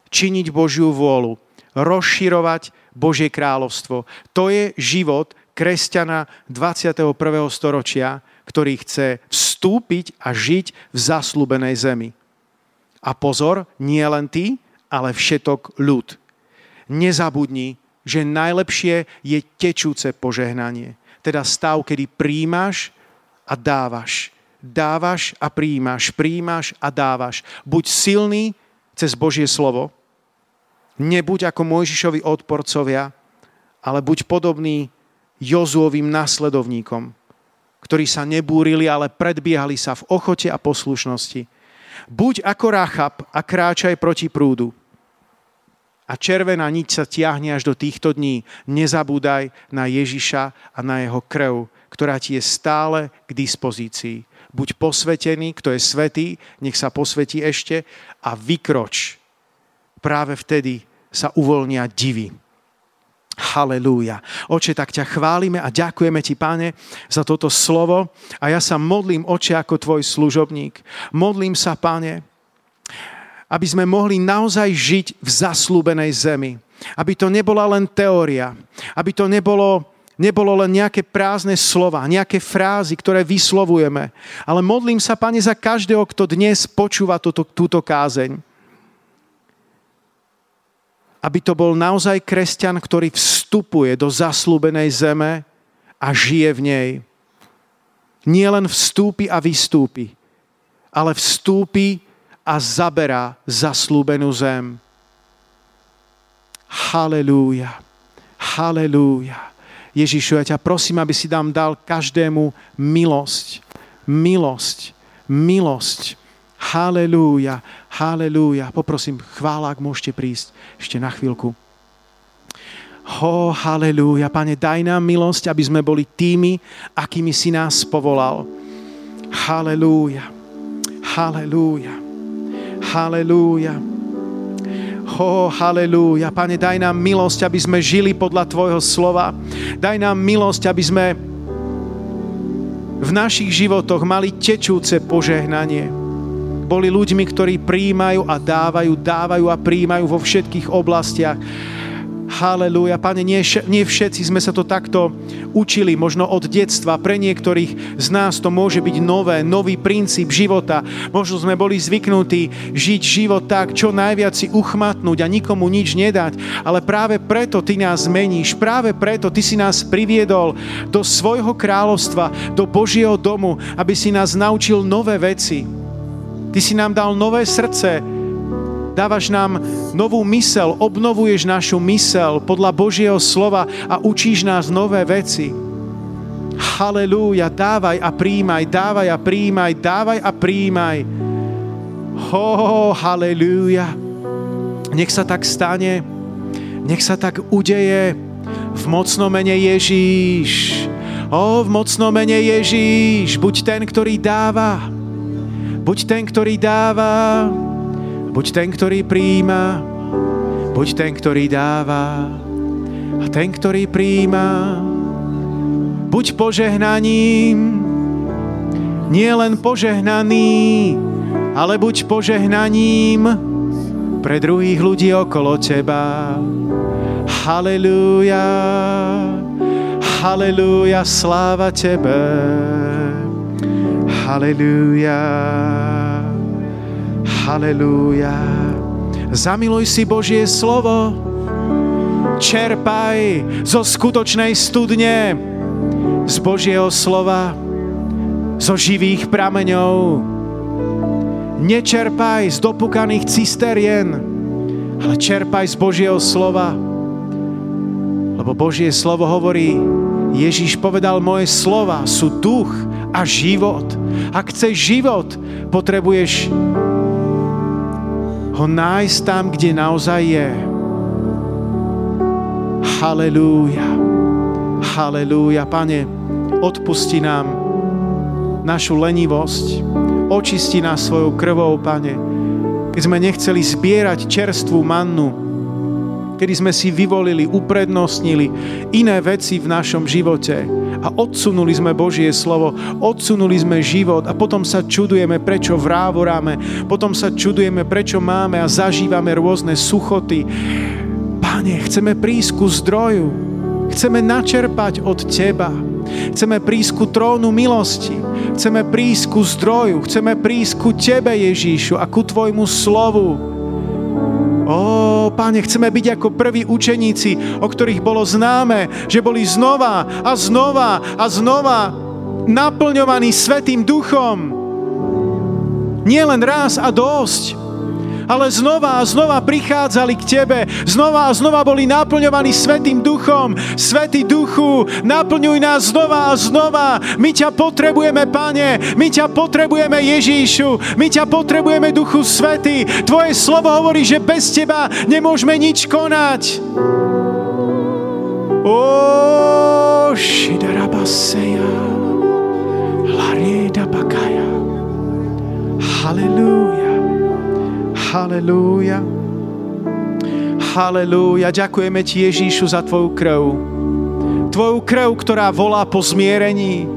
Činiť Božiu vôľu. Rozširovať Božie kráľovstvo. To je život kresťana 21. storočia, ktorý chce vstúpiť a žiť v zaslúbenej zemi. A pozor, nie len ty, ale všetok ľud. Nezabudni, že najlepšie je tečúce požehnanie. Teda stav, kedy príjmaš a dávaš. Dávaš a príjmaš, príjmaš a dávaš. Buď silný cez Božie slovo, nebuď ako Mojžišovi odporcovia, ale buď podobný Jozuovým nasledovníkom, ktorí sa nebúrili, ale predbiehali sa v ochote a poslušnosti. Buď ako Rachab a kráčaj proti prúdu. A červená niť sa tiahne až do týchto dní. Nezabúdaj na Ježiša a na jeho krv, ktorá ti je stále k dispozícii. Buď posvetený, kto je svetý, nech sa posvetí ešte a vykroč. Práve vtedy sa uvoľnia divy. Halelúja. Oče, tak ťa chválime a ďakujeme ti, Pane, za toto slovo. A ja sa modlím, Oče, ako tvoj služobník. Modlím sa, Pane, aby sme mohli naozaj žiť v zaslúbenej zemi. Aby to nebola len teória. Aby to nebolo, nebolo len nejaké prázdne slova, nejaké frázy, ktoré vyslovujeme. Ale modlím sa, Pane, za každého, kto dnes počúva túto, túto kázeň aby to bol naozaj kresťan, ktorý vstupuje do zaslúbenej zeme a žije v nej. Nie len vstúpi a vystúpi, ale vstúpi a zaberá zaslúbenú zem. Halelúja. Halelúja. Ježišu, ja ťa prosím, aby si nám dal každému milosť. Milosť. Milosť Halelúja, halelúja. Poprosím, chvála, ak môžete prísť ešte na chvíľku. Ho, halelúja. Pane, daj nám milosť, aby sme boli tými, akými si nás povolal. Halelúja, halelúja, halelúja. Ho, halelúja. Pane, daj nám milosť, aby sme žili podľa Tvojho slova. Daj nám milosť, aby sme v našich životoch mali tečúce požehnanie boli ľuďmi, ktorí príjmajú a dávajú, dávajú a príjmajú vo všetkých oblastiach. Halelúja. Pane, nie, nie všetci sme sa to takto učili, možno od detstva. Pre niektorých z nás to môže byť nové, nový princíp života. Možno sme boli zvyknutí žiť život tak, čo najviac si uchmatnúť a nikomu nič nedať. Ale práve preto Ty nás zmeníš. Práve preto Ty si nás priviedol do svojho kráľovstva, do Božieho domu, aby si nás naučil nové veci Ty si nám dal nové srdce, dávaš nám novú mysel, obnovuješ našu mysel podľa Božieho slova a učíš nás nové veci. Halelúja, dávaj a príjmaj, dávaj a príjmaj, dávaj a príjmaj. Ho, halelúja. Nech sa tak stane, nech sa tak udeje v mocnom mene Ježíš. O, v mocnom mene Ježíš, buď ten, ktorý dáva, Buď ten, ktorý dáva, buď ten, ktorý príjima, buď ten, ktorý dáva a ten, ktorý príjima. Buď požehnaním, nie len požehnaný, ale buď požehnaním pre druhých ľudí okolo teba. Halelúja, halelúja, sláva tebe. Halelúja. Halelúja. Zamiluj si Božie slovo. Čerpaj zo skutočnej studne z Božieho slova, zo živých prameňov. Nečerpaj z dopukaných cisterien, ale čerpaj z Božieho slova. Lebo Božie slovo hovorí, Ježíš povedal, moje slova sú duch a život. Ak chceš život, potrebuješ ho nájsť tam, kde naozaj je. Halelúja. Halelúja. Pane, odpusti nám našu lenivosť. Očisti nás svojou krvou, Pane. Keď sme nechceli zbierať čerstvú mannu, kedy sme si vyvolili, uprednostnili iné veci v našom živote a odsunuli sme Božie slovo, odsunuli sme život a potom sa čudujeme, prečo vrávoráme, potom sa čudujeme, prečo máme a zažívame rôzne suchoty. Pane, chceme prísť ku zdroju, chceme načerpať od Teba, chceme prísť ku trónu milosti, chceme prísť ku zdroju, chceme prísť ku Tebe, Ježíšu, a ku Tvojmu slovu Ó, Pane, chceme byť ako prví učeníci, o ktorých bolo známe, že boli znova a znova a znova naplňovaní Svetým duchom. Nie len raz a dosť, ale znova a znova prichádzali k Tebe, znova a znova boli naplňovaní Svetým duchom. Svetý duchu, naplňuj nás znova a znova. My ťa potrebujeme, Pane, my ťa potrebujeme, Ježíšu, my ťa potrebujeme, Duchu Svetý. Tvoje slovo hovorí, že bez Teba nemôžeme nič konať. O, Bakaya. Hallelujah. Halelúja. Halelúja. Ďakujeme ti, Ježíšu, za tvoju krv. Tvoju krv, ktorá volá po zmierení.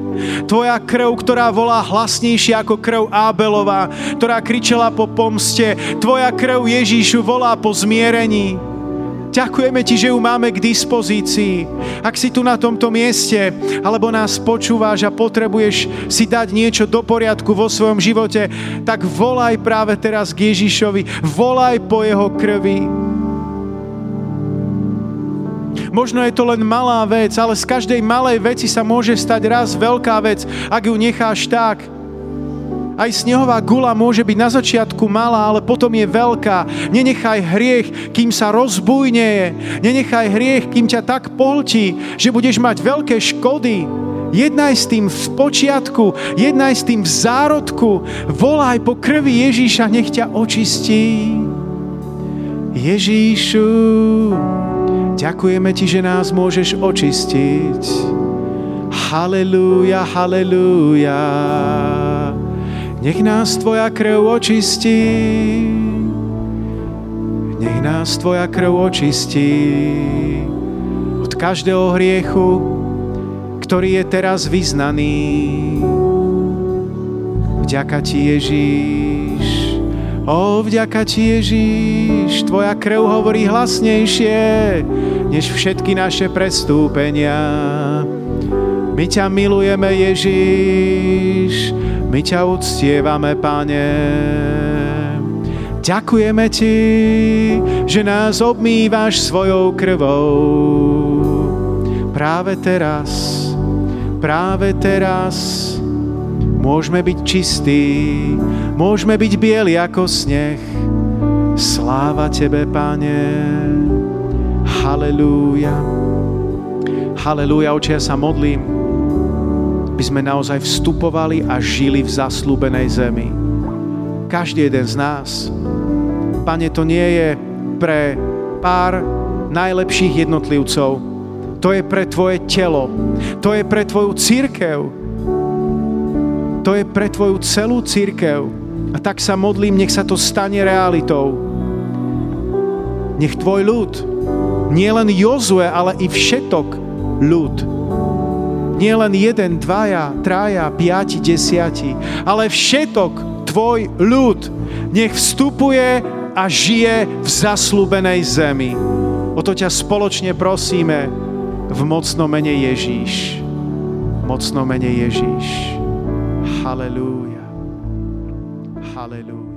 Tvoja krv, ktorá volá hlasnejšie ako krv Ábelová, ktorá kričela po pomste. Tvoja krv, Ježíšu, volá po zmierení. Ďakujeme Ti, že ju máme k dispozícii. Ak si tu na tomto mieste, alebo nás počúvaš a potrebuješ si dať niečo do poriadku vo svojom živote, tak volaj práve teraz k Ježišovi. Volaj po jeho krvi. Možno je to len malá vec, ale z každej malej veci sa môže stať raz veľká vec, ak ju necháš tak aj snehová gula môže byť na začiatku malá, ale potom je veľká. Nenechaj hriech, kým sa rozbujne. Nenechaj hriech, kým ťa tak polti, že budeš mať veľké škody. Jednaj s tým v počiatku, jednaj s tým v zárodku. Volaj po krvi Ježíša, nech ťa očistí. Ježíšu, ďakujeme ti, že nás môžeš očistiť. Halelúja, halelúja. Nech nás Tvoja krv očistí. Nech nás Tvoja krv očistí od každého hriechu, ktorý je teraz vyznaný. Vďaka Ti, Ježíš. O, vďaka Ti, Ježíš. Tvoja krv hovorí hlasnejšie, než všetky naše prestúpenia. My ťa milujeme, Ježíš. My ťa uctievame, Pane. Ďakujeme Ti, že nás obmývaš svojou krvou. Práve teraz, práve teraz môžeme byť čistí, môžeme byť bieli ako sneh. Sláva Tebe, Pane. Halelúja. Halelúja, oči, ja sa modlím by sme naozaj vstupovali a žili v zaslúbenej zemi. Každý jeden z nás. Pane, to nie je pre pár najlepších jednotlivcov. To je pre tvoje telo. To je pre tvoju církev. To je pre tvoju celú církev. A tak sa modlím, nech sa to stane realitou. Nech tvoj ľud, nie len Jozue, ale i všetok ľud, nie len jeden, dvaja, traja, piati, desiati, ale všetok tvoj ľud nech vstupuje a žije v zaslúbenej zemi. O to ťa spoločne prosíme v mocnom mene Ježíš. Mocno mene Ježíš. Halelúja. Halelúja.